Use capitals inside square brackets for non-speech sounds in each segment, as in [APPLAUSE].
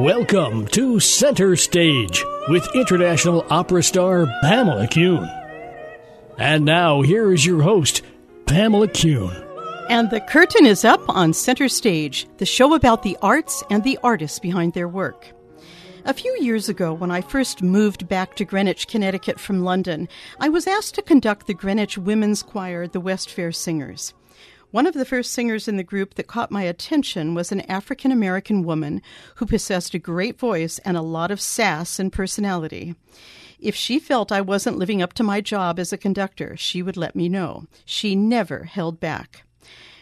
Welcome to Center Stage with international opera star Pamela Kuhn. And now, here is your host, Pamela Kuhn. And the curtain is up on Center Stage, the show about the arts and the artists behind their work. A few years ago, when I first moved back to Greenwich, Connecticut from London, I was asked to conduct the Greenwich Women's Choir, the West Fair Singers. One of the first singers in the group that caught my attention was an African American woman who possessed a great voice and a lot of sass and personality. If she felt I wasn't living up to my job as a conductor, she would let me know. She never held back.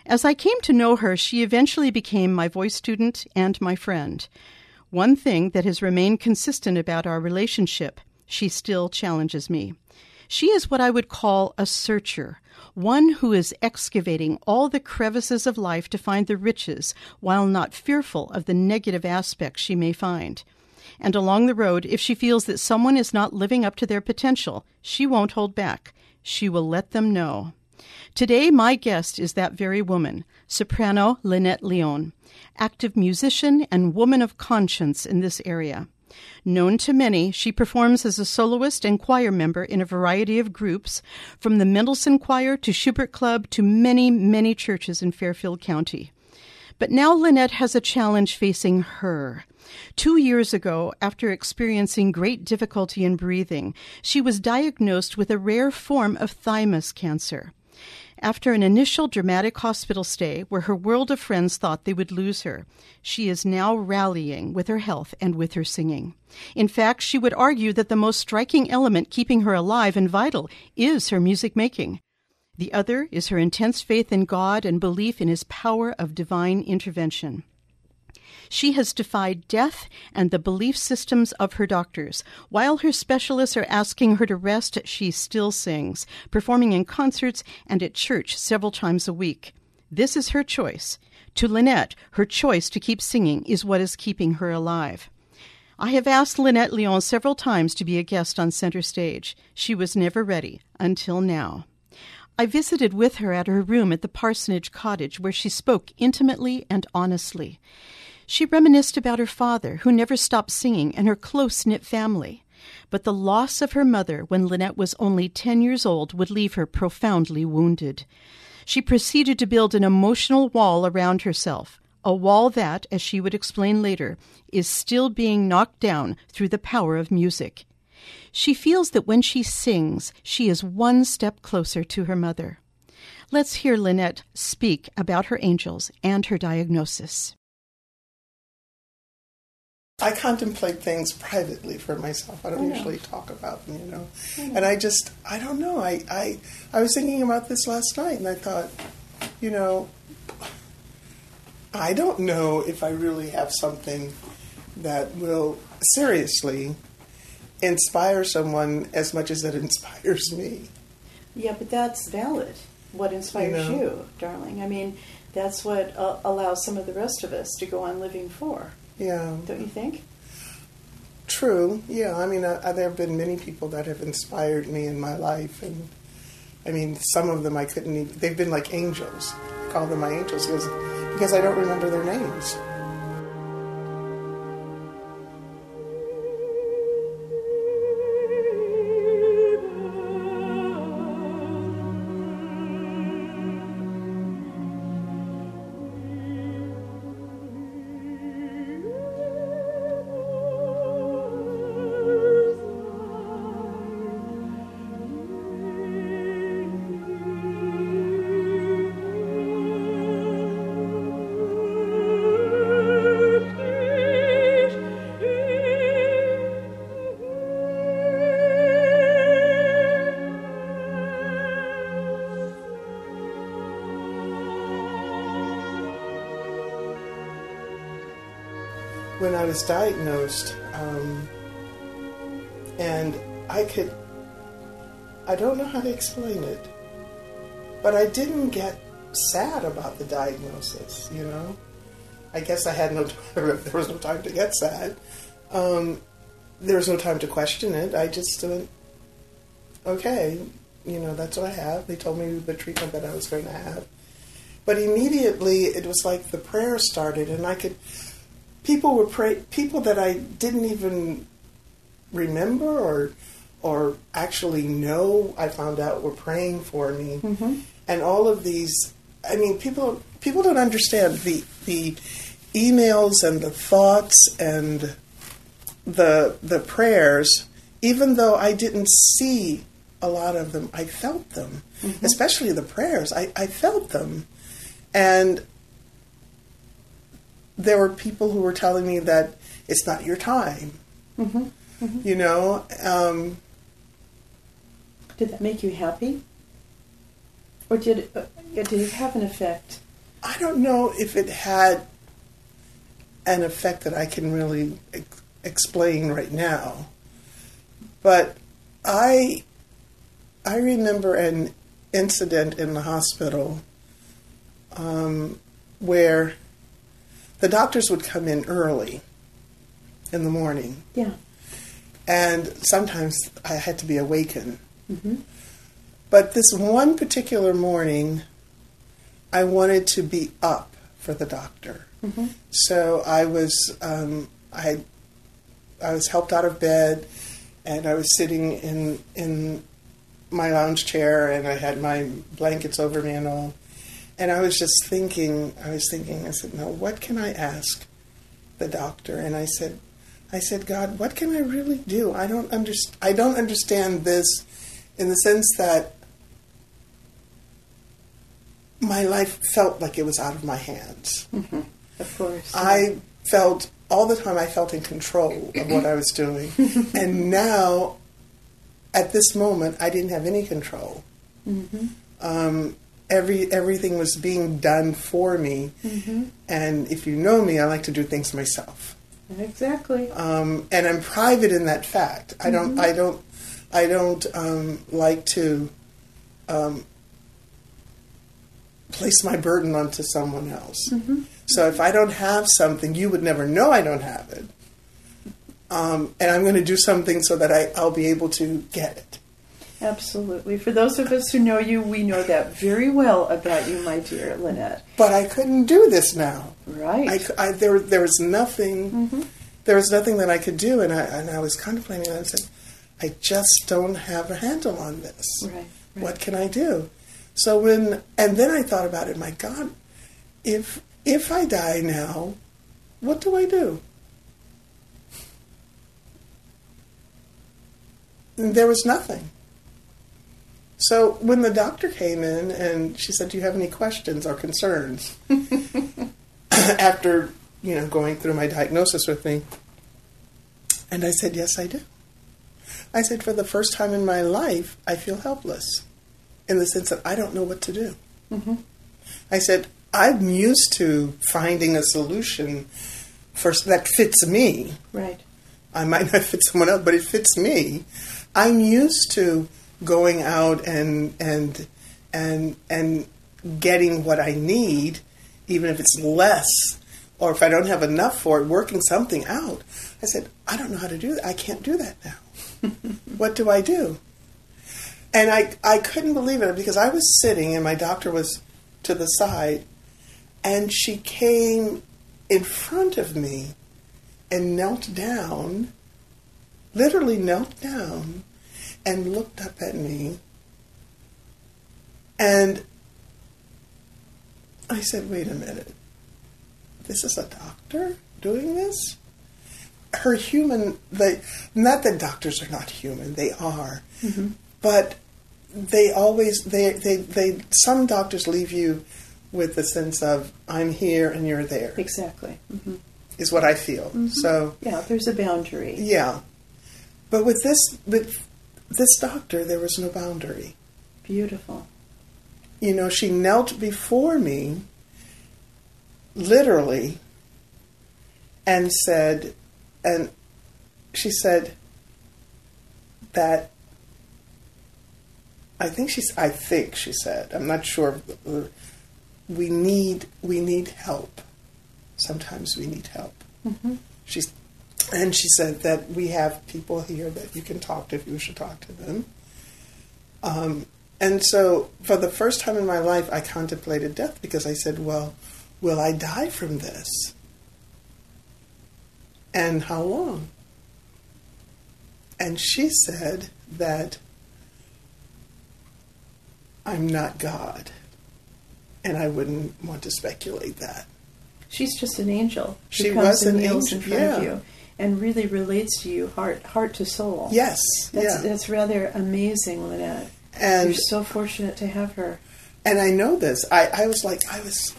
As I came to know her, she eventually became my voice student and my friend. One thing that has remained consistent about our relationship, she still challenges me. She is what I would call a searcher, one who is excavating all the crevices of life to find the riches while not fearful of the negative aspects she may find. And along the road, if she feels that someone is not living up to their potential, she won't hold back. She will let them know. Today, my guest is that very woman, soprano Lynette Leon, active musician and woman of conscience in this area. Known to many, she performs as a soloist and choir member in a variety of groups, from the Mendelssohn Choir to Schubert Club to many, many churches in Fairfield County. But now Lynette has a challenge facing her. Two years ago, after experiencing great difficulty in breathing, she was diagnosed with a rare form of thymus cancer. After an initial dramatic hospital stay where her world of friends thought they would lose her, she is now rallying with her health and with her singing. In fact, she would argue that the most striking element keeping her alive and vital is her music making. The other is her intense faith in God and belief in his power of divine intervention. She has defied death and the belief systems of her doctors. While her specialists are asking her to rest, she still sings, performing in concerts and at church several times a week. This is her choice. To Lynette, her choice to keep singing is what is keeping her alive. I have asked Lynette Leon several times to be a guest on Center Stage. She was never ready until now. I visited with her at her room at the parsonage cottage where she spoke intimately and honestly. She reminisced about her father, who never stopped singing, and her close knit family. But the loss of her mother when Lynette was only 10 years old would leave her profoundly wounded. She proceeded to build an emotional wall around herself, a wall that, as she would explain later, is still being knocked down through the power of music. She feels that when she sings, she is one step closer to her mother. Let's hear Lynette speak about her angels and her diagnosis. I contemplate things privately for myself. I don't usually talk about them, you know. And I just, I don't know. I, I, I was thinking about this last night, and I thought, you know, I don't know if I really have something that will seriously inspire someone as much as it inspires me. Yeah, but that's valid. What inspires You you, darling? I mean, that's what uh, allows some of the rest of us to go on living for, Yeah, don't you think? true. Yeah, I mean, uh, there have been many people that have inspired me in my life, and I mean, some of them I couldn't even. They've been like angels. I call them my angels because because I don't remember their names. Was diagnosed, um, and I could, I don't know how to explain it, but I didn't get sad about the diagnosis, you know? I guess I had no, [LAUGHS] there was no time to get sad. Um, there was no time to question it. I just went, okay, you know, that's what I have. They told me the treatment that I was going to have. But immediately it was like the prayer started, and I could people were pray people that I didn't even remember or or actually know. I found out were praying for me, Mm-hmm. and all of these. I mean, people people don't understand the the emails and the thoughts and the the prayers. Even though I didn't see a lot of them, I felt them. Especially the prayers, I, I felt them, and there were people who were telling me that it's not your time. You know, um, Did that make you happy? Or did it, uh, did it have an effect? I don't know if it had an effect that I can really ex- explain right now, but I I remember an incident in the hospital um, where the doctors would come in early in the morning, Yeah. and sometimes I had to be awakened. Mm-hmm. But this one particular morning, I wanted to be up for the doctor. Mm-hmm. So I was um, I I was helped out of bed, and I was sitting in in my lounge chair, and I had my blankets over me and all. And I was just thinking, I was thinking, I said, now what can I ask the doctor? And I said, I said, God, what can I really do? I don't underst- I don't understand this in the sense that my life felt like it was out of my hands. Of course. I felt all the time I felt in control of what I was doing. [LAUGHS] and now, at this moment, I didn't have any control. Um, every everything was being done for me. And if you know me, I like to do things myself. exactly. Um, and I'm private in that fact. I don't. I don't. I don't um, like to um, place my burden onto someone else. So if I don't have something, you would never know I don't have it. Um, and I'm going to do something so that I, I'll be able to get it. Absolutely. For those of us who know you, we know that very well about you, my dear Lynette. But I couldn't do this now. Right. I, I- there, there was nothing. Mm-hmm. There was nothing that I could do, and I and I was contemplating. And I said, I just don't have a handle on this. Right, right. What can I do? So when and then I thought about it. My God, if if I die now, what do I do? And there was nothing. So when the doctor came in and she said, "Do you have any questions or concerns?" [LAUGHS] After you know going through my diagnosis with me, and I said, "Yes, I do." I said, "For the first time in my life, I feel helpless, in the sense that I don't know what to do." Mm-hmm. I said, "I'm used to finding a solution for that fits me." right. I might [LAUGHS] not fit someone else, but it fits me. I'm used to going out and and and and getting what I need, even if it's less, or if I don't have enough for it, working something out. I said, I don't know how to do that. I can't do that now. [LAUGHS] what do I do? And I I couldn't believe it because I was sitting and my doctor was to the side, and she came in front of me and knelt down, literally knelt down, and looked up at me. And I said, wait a minute. This is a doctor doing this? Her human, the, not that doctors are not human, they are. But they always, they, they, they, some doctors leave you with the sense of, I'm here and you're there, Exactly. hmm is what I feel. So, Yeah, there's a boundary. yeah. But with this with this doctor there was no boundary. Beautiful. You know, she knelt before me literally and said and she said that I think she's I think she said, I'm not sure we need we need help. Sometimes we need help. Mm-hmm. She's and she said that we have people here that you can talk to if you should talk to them. Um, and so, for the first time in my life, I contemplated death because I said, "Well, will I die from this?" And how long? And she said that I'm not God. And I wouldn't want to speculate that. She's just an angel. She comes was an angel, in front of you and really relates to you heart heart to soul. Yes. That's, yeah. that's rather amazing, Lynette. and You're so fortunate to have her. and I know this. I, I was like I was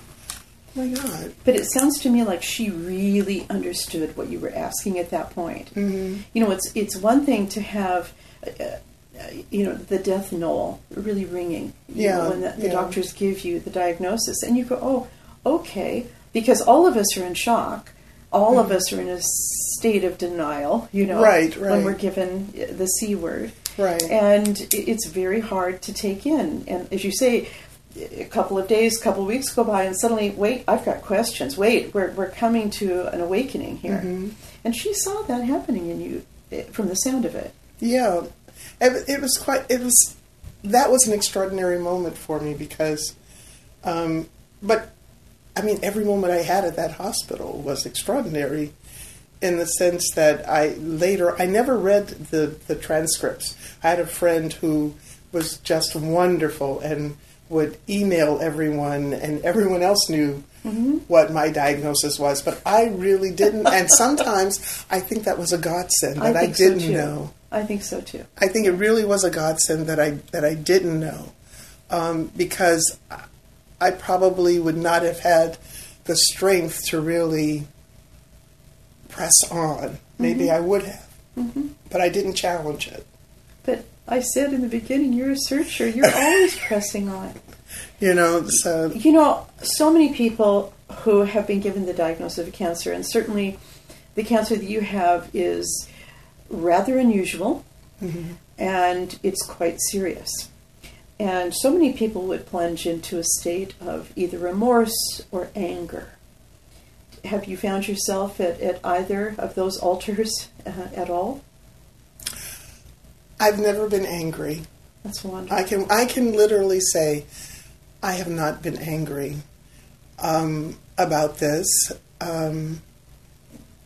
oh my God. But it sounds to me like she really understood what you were asking at that point. Mm-hmm. You know, it's it's one thing to have, uh, uh, you know, the death knoll really ringing. You Yeah, know, when the, the yeah. doctors give you the diagnosis, and you go, oh, okay, because all of us are in shock. All of us are in a state of denial. You know, Mm-hmm. Right, When we're given the c word, Right. and it's very hard to take in. And as you say, a couple of days, couple of weeks go by, and suddenly, wait, I've got questions. Wait, we're, we're coming to an awakening here. Mm-hmm. And she saw that happening in you from the sound of it. Yeah, it, it was quite. It was that was an extraordinary moment for me because, um, but I mean, every moment I had at that hospital was extraordinary, in the sense that I later I never read the the transcripts. I had a friend who was just wonderful and would email everyone, and everyone else knew. What my diagnosis was, but I really didn't. and [LAUGHS] sometimes I think that was a godsend that I, think didn't so know. I think so too. I think it really was a godsend that I that I didn't know, um, because I- probably would not have had the strength to really press on. Maybe mm-hmm. I would have, mm-hmm. but I didn't challenge it. But I said in the beginning, you're a searcher. You're [LAUGHS] always pressing on. You know, so You know, so many people who have been given the diagnosis of cancer, and certainly the cancer that you have is rather unusual mm-hmm. and it's quite serious. And so many people would plunge into a state of either remorse or anger. Have you found yourself at, at either of those altars uh, at all? I've never been angry. That's wonderful. I can I can literally say I have not been angry um, about this. Um,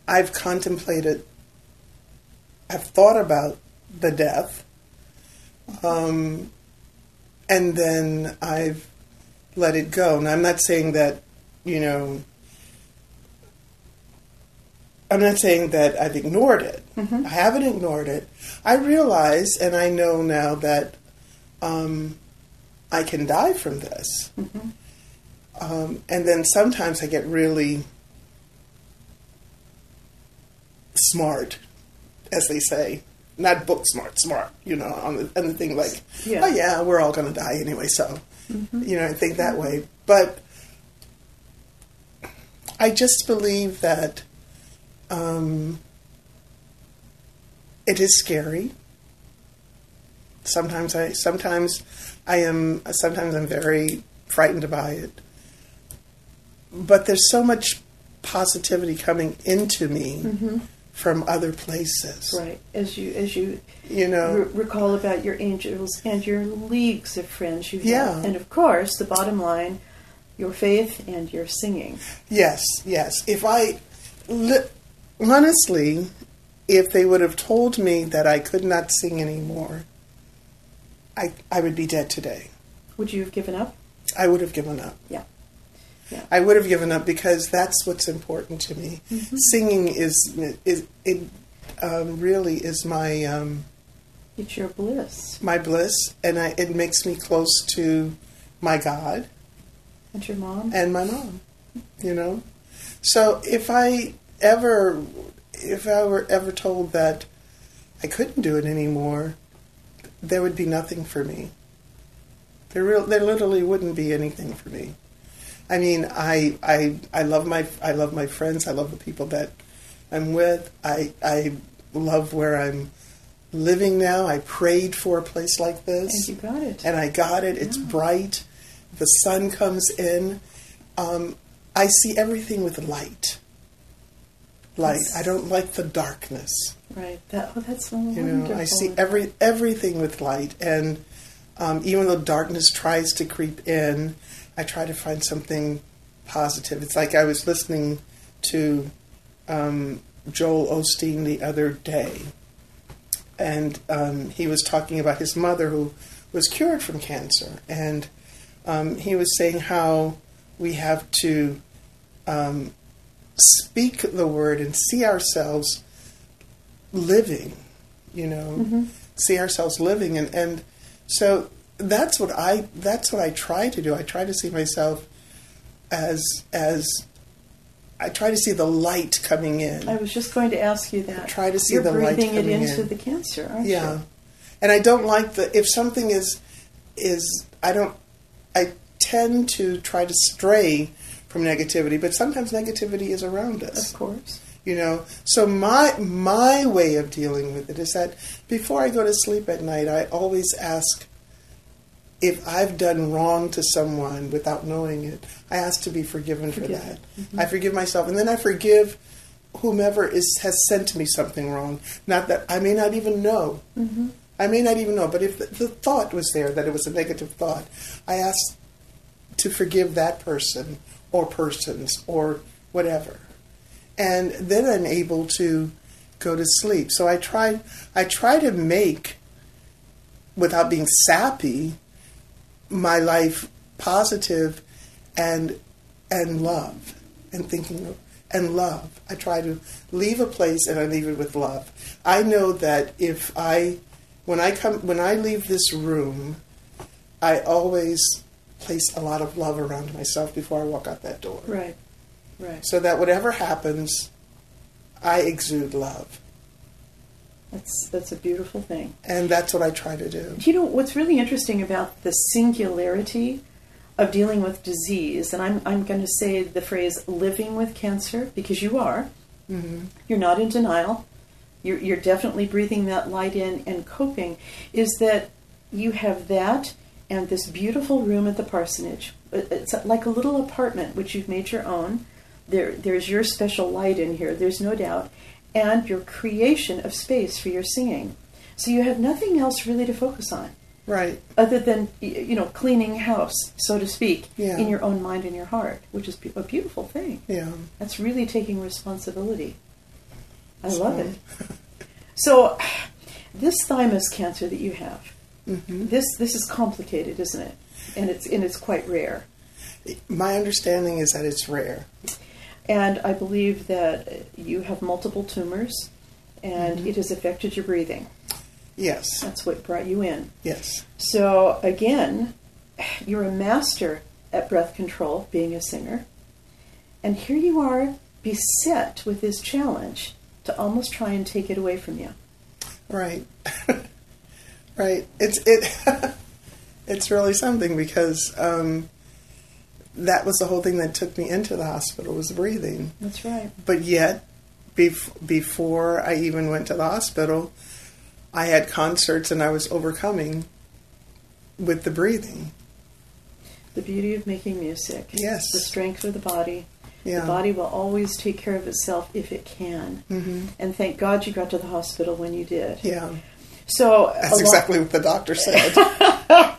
I've contemplated. I've thought about the death, um, and then I've let it go. And I'm not saying that you know. I'm not saying that I've ignored it. I haven't ignored it. I realize and I know now that um, I can die from this. Um, and then sometimes I get really smart, as they say. Not book smart, smart, you know, on the, on the thing like, Yeah. oh yeah, we're all going to die anyway, so, you know, I think that way. But I just believe that um, it is scary. Sometimes I sometimes I am sometimes I'm very frightened by it. But there's so much positivity coming into me from other places. right. As you as you You know, re- recall about your angels and your leagues of friends you have. Yeah. And of course, the bottom line, your faith and your singing. yes, yes. If I li- honestly, if they would have told me that I could not sing anymore, I I would be dead today. Would you have given up? I would have given up. Yeah. I would have given up because that's what's important to me. Singing is is it um, really is my um, It's your bliss. my bliss, and I, it makes me close to my God And your mom? and my mom. You know, so if I ever if I were ever told that I couldn't do it anymore, there would be nothing for me. There real there literally wouldn't be anything for me. I mean, I I I love my I love my friends. I love the people that I'm with. I I love where I'm living now. I prayed for a place like this and you got it. and I got it. It's bright. The sun comes in. Um, I see everything with light. Light. That's- I don't like the darkness. right. That, oh, that's so You wonderful. know, I see every everything with light, and um, even though darkness tries to creep in, I try to find something positive. It's like I was listening to um, Joel Osteen the other day, and um, he was talking about his mother who was cured from cancer, and um, he was saying how we have to um, speak the word and see ourselves living, you know, see ourselves living, and and so that's what I that's what I try to do. I try to see myself as as I try to see the light coming in. I was just going to ask you that. Try to see You're the light breathing it coming into in. the cancer, aren't yeah you? and i don't like the if something is is i don't i tend to try to stray from negativity but sometimes negativity is around us Of course. you know so my my way of dealing with it is that before i go to sleep at night i always ask if i've done wrong to someone without knowing it i ask to be forgiven for that Mm-hmm. i forgive myself and then i forgive whomever is has sent me something wrong not that i may not even know Mm-hmm. I may not even know, but if the, the thought was there that it was a negative thought, I ask to forgive that person or persons or whatever. And then I'm able to go to sleep. So I try I try to make without being sappy my life positive and and love and thinking of and love. I try to leave a place and I leave it with love. I know that if I when I come when I leave this room, I always place a lot of love around myself before I walk out that door. Right. Right. So that whatever happens, I exude love. That's that's a beautiful thing. And that's what I try to do. You know what's really interesting about the singularity of dealing with disease, and I'm I'm going to say the phrase "living with cancer" because you are. hmm You're not in denial. You're you're definitely breathing that light in and coping. Is that you have that and this beautiful room at the parsonage. It's like a little apartment which you've made your own. There there's your special light in here. There's no doubt, and your creation of space for your singing. So you have nothing else really to focus on Right. other than you know cleaning house, so to speak, Yeah. in your own mind and your heart, which is a beautiful thing. Yeah. That's really taking responsibility. I So- love it. [LAUGHS] So, this thymus cancer that you have, hmm this this is complicated, isn't it? And it's and it's quite rare. My understanding is that it's rare. And I believe that you have multiple tumors, and Mm-hmm. it has affected your breathing. Yes. That's what brought you in. Yes. So again, you're a master at breath control, being a singer, and here you are beset with this challenge to almost try and take it away from you. Right. [LAUGHS] right. It's it. [LAUGHS] it's really something because um, that was the whole thing that took me into the hospital was breathing. That's right. But yet, bef- before I even went to the hospital, I had concerts and I was overcoming with the breathing. The beauty of making music. Yes. The strength of the body. Yeah. The body will always take care of itself if it can. Mm-hmm. And thank God you got to the hospital when you did. Yeah. So That's along- exactly what the doctor said. [LAUGHS]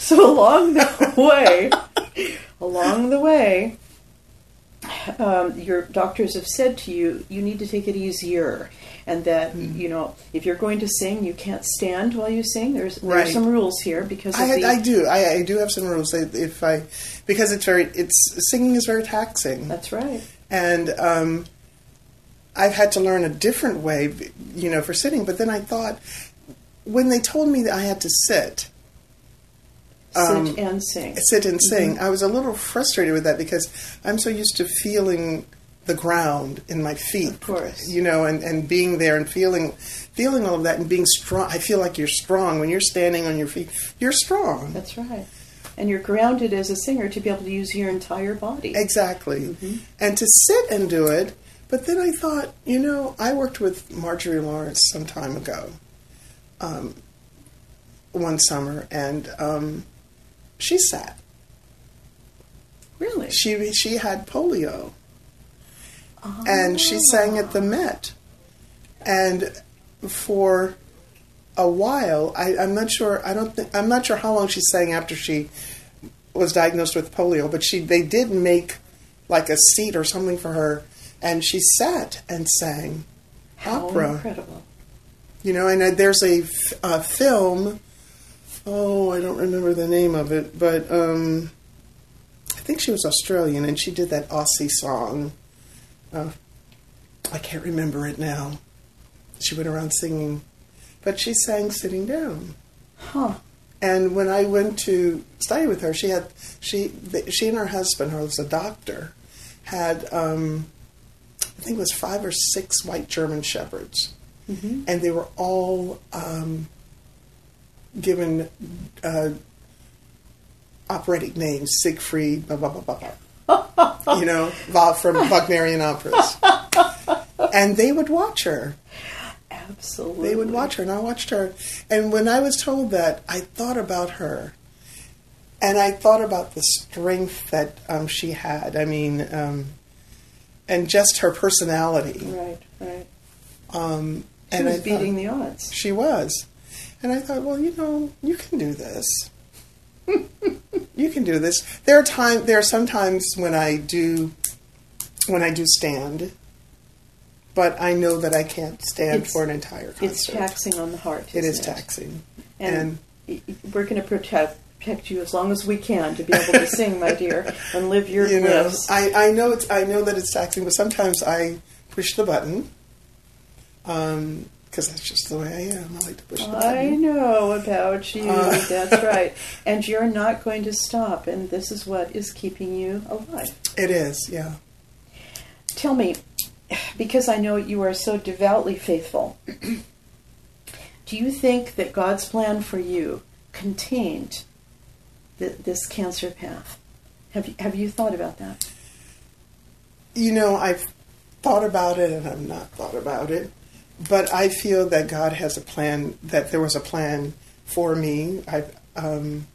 So along the [LAUGHS] way, along the way, um, your doctors have said to you, you need to take it easier, and that Hmm. you know if you're going to sing, you can't stand while you sing. There's there are some rules here because I, the, I do. I, I do have some rules. If I, because it's very, it's singing is very taxing. That's right. and um, I've had to learn a different way, you know, for sitting. But then I thought, when they told me that I had to sit, Um, Sit and sing. sit and sing, I was a little frustrated with that because I'm so used to feeling the ground in my feet, Of course. you know, and, and being there and feeling feeling all of that and being strong. I feel like you're strong when you're standing on your feet. You're strong. That's right. And you're grounded as a singer to be able to use your entire body. Exactly. Mm-hmm. And to sit and do it. But then I thought, you know, I worked with Marjorie Lawrence some time ago, um, one summer, and um, she sat. Really? She she had polio, and she sang at the Met, and for a while, I, I'm not sure. I don't think I'm not sure how long she sang after she was diagnosed with polio, but she they did make like a seat or something for her and she sat and sang How opera. incredible. You know, and uh, there's a, f- a film. Oh, I don't remember the name of it, but um, I think she was Australian, and she did that Aussie song. Uh, I can't remember it now. She went around singing, but she sang sitting down. Huh. And when I went to study with her, she had she she and her husband, who was a doctor, had um, I think it was five or six white German shepherds, and they were all um, given uh, operatic names: Siegfried, blah blah blah blah. blah. you know, from Wagnerian operas, and they would watch her. Absolutely. They would watch her, and I watched her. And when I was told that, I thought about her, and I thought about the strength that um, she had. I mean, um, and just her personality. Right, right. Um, She and was I beating thought, the odds. She was, and I thought, well, you know, you can do this. [LAUGHS] you can do this. There are time. There are sometimes when I do, when I do stand. But I know that I can't stand It's- for an entire concert. It's taxing on the heart. It is isn't taxing. And, y- we're going to protect protect you as long as we can to be able to sing, my dear, and live your you know. I, I know it's I know that it's taxing, but sometimes I push the button. Um, because that's just the way I am. I like to push the I know about you. Uh. [LAUGHS] That's right. And you're not going to stop, and this is what is keeping you alive. It is, yeah. Tell me, because I know you are so devoutly faithful, [CLEARS THROAT] do you think that God's plan for you contained th- this cancer path? Have you, have you thought about that? You know, I've thought about it and I've not thought about it, but I feel that God has a plan. That there was a plan for me. I um,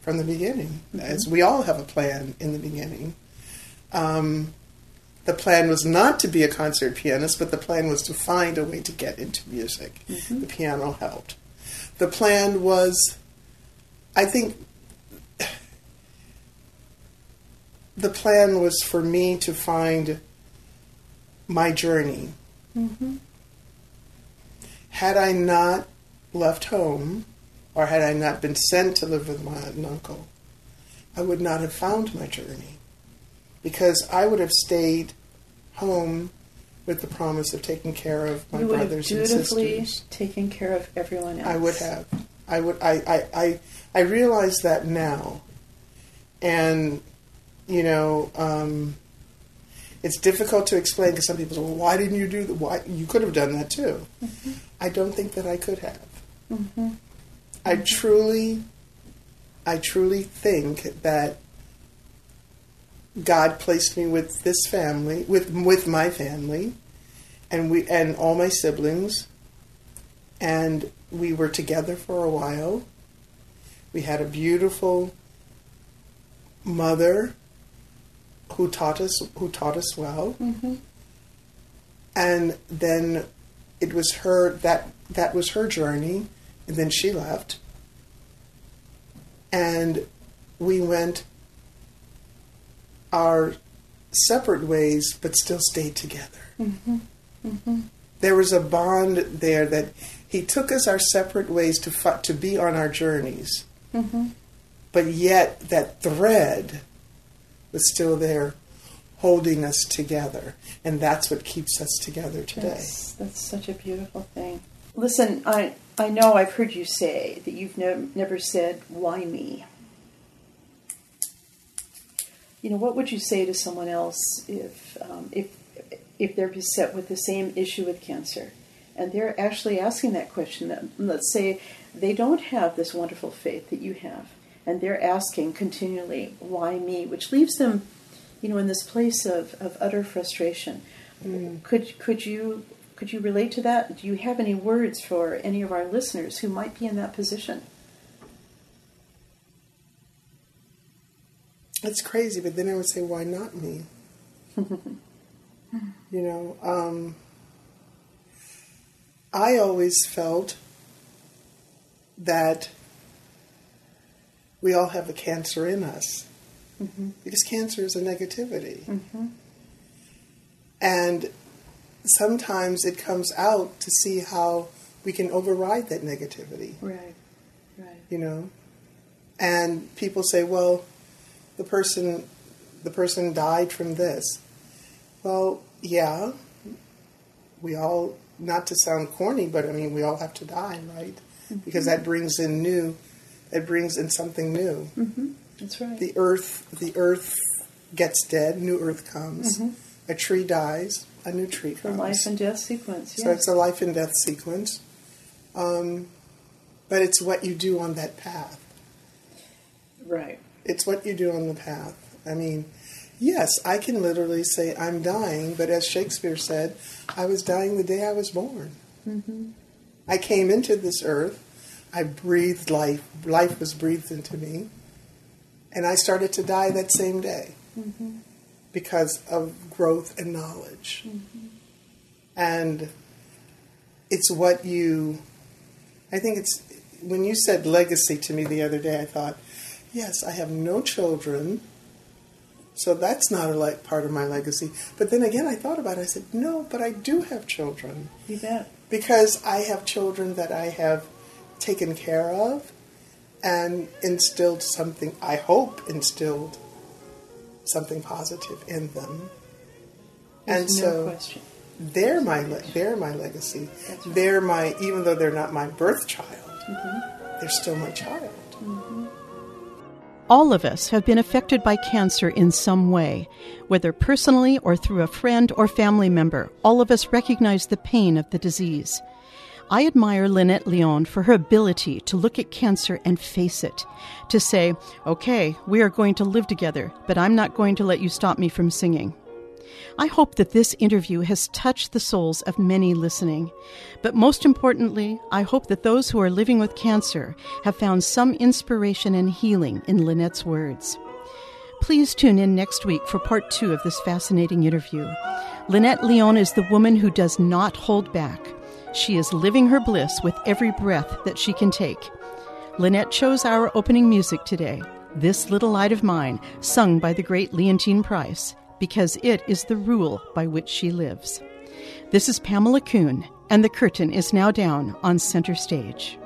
from the beginning, as we all have a plan in the beginning. Um, the plan was not to be a concert pianist, but the plan was to find a way to get into music. The piano helped. The plan was, I think, the plan was for me to find my journey. Had I not left home, or had I not been sent to live with my aunt and uncle, I would not have found my journey. Because I would have stayed home with the promise of taking care of my you would have brothers and dutifully sisters. taken care of everyone else. I would have. I would. I. I. I, I realize that now, and you know, um, it's difficult to explain because some people say, "Well, why didn't you do that? Why you could have done that too." Mm-hmm. I don't think that I could have. Mm-hmm. I mm-hmm. truly, I truly think that God placed me with this family, with with my family, and we and all my siblings, and we were together for a while. We had a beautiful mother who taught us who taught us well, mm-hmm. and then it was her that that was her journey, and then she left, and we went our separate ways, but still stayed together. Mm-hmm. Mm-hmm. There was a bond there that he took us our separate ways to to be on our journeys, but yet that thread was still there, holding us together, and that's what keeps us together today. That's, that's such a beautiful thing. Listen, I I know I've heard you say that you've ne- never said why me. You know, what would you say to someone else if um, if if they're beset with the same issue with cancer, and they're actually asking that question? Let's say they don't have this wonderful faith that you have, and they're asking continually, "Why me?" Which leaves them, you know, in this place of, of utter frustration. Could could you could you relate to that? Do you have any words for any of our listeners who might be in that position? It's crazy, but then I would say, why not me? [LAUGHS] you know, um, I always felt that we all have a cancer in us because cancer is a negativity. And sometimes it comes out to see how we can override that negativity. Right. Right. You know? And people say, well, the person the person died from this. Well, yeah. We all not to sound corny, but I mean we all have to die, right? Mm-hmm. Because that brings in new it brings in something new. Mm-hmm. That's right. The earth the earth gets dead, new earth comes. Mm-hmm. A tree dies, a new tree comes. The life and death sequence. So it's a life and death sequence. Um, but it's what you do on that path. Right. It's what you do on the path. I mean, yes, I can literally say I'm dying, but as Shakespeare said, I was dying the day I was born. Mm-hmm. I came into this earth, I breathed life, life was breathed into me, and I started to die that same day mm-hmm. because of growth and knowledge. Mm-hmm. And it's what you, I think it's, when you said legacy to me the other day, I thought, yes, I have no children. So that's not a like part of my legacy. But then again, I thought about it. I said, no, but I do have children. You bet. Because I have children that I have taken care of and instilled something, I hope instilled something positive in them. There's and no so question. they're my le- they're my legacy. Right. They're my even though they're not my birth child, Mm-hmm. they're still my child. All of us have been affected by cancer in some way, whether personally or through a friend or family member. All of us recognize the pain of the disease. I admire Lynette Leon for her ability to look at cancer and face it, to say, okay, we are going to live together, but I'm not going to let you stop me from singing. I hope that this interview has touched the souls of many listening. But most importantly, I hope that those who are living with cancer have found some inspiration and healing in Lynette's words. Please tune in next week for part two of this fascinating interview. Lynette Leon is the woman who does not hold back. She is living her bliss with every breath that she can take. Lynette chose our opening music today, This Little Light of Mine, sung by the great Leontyne Price because it is the rule by which she lives. This is Pamela Kuhn, and the curtain is now down on center stage.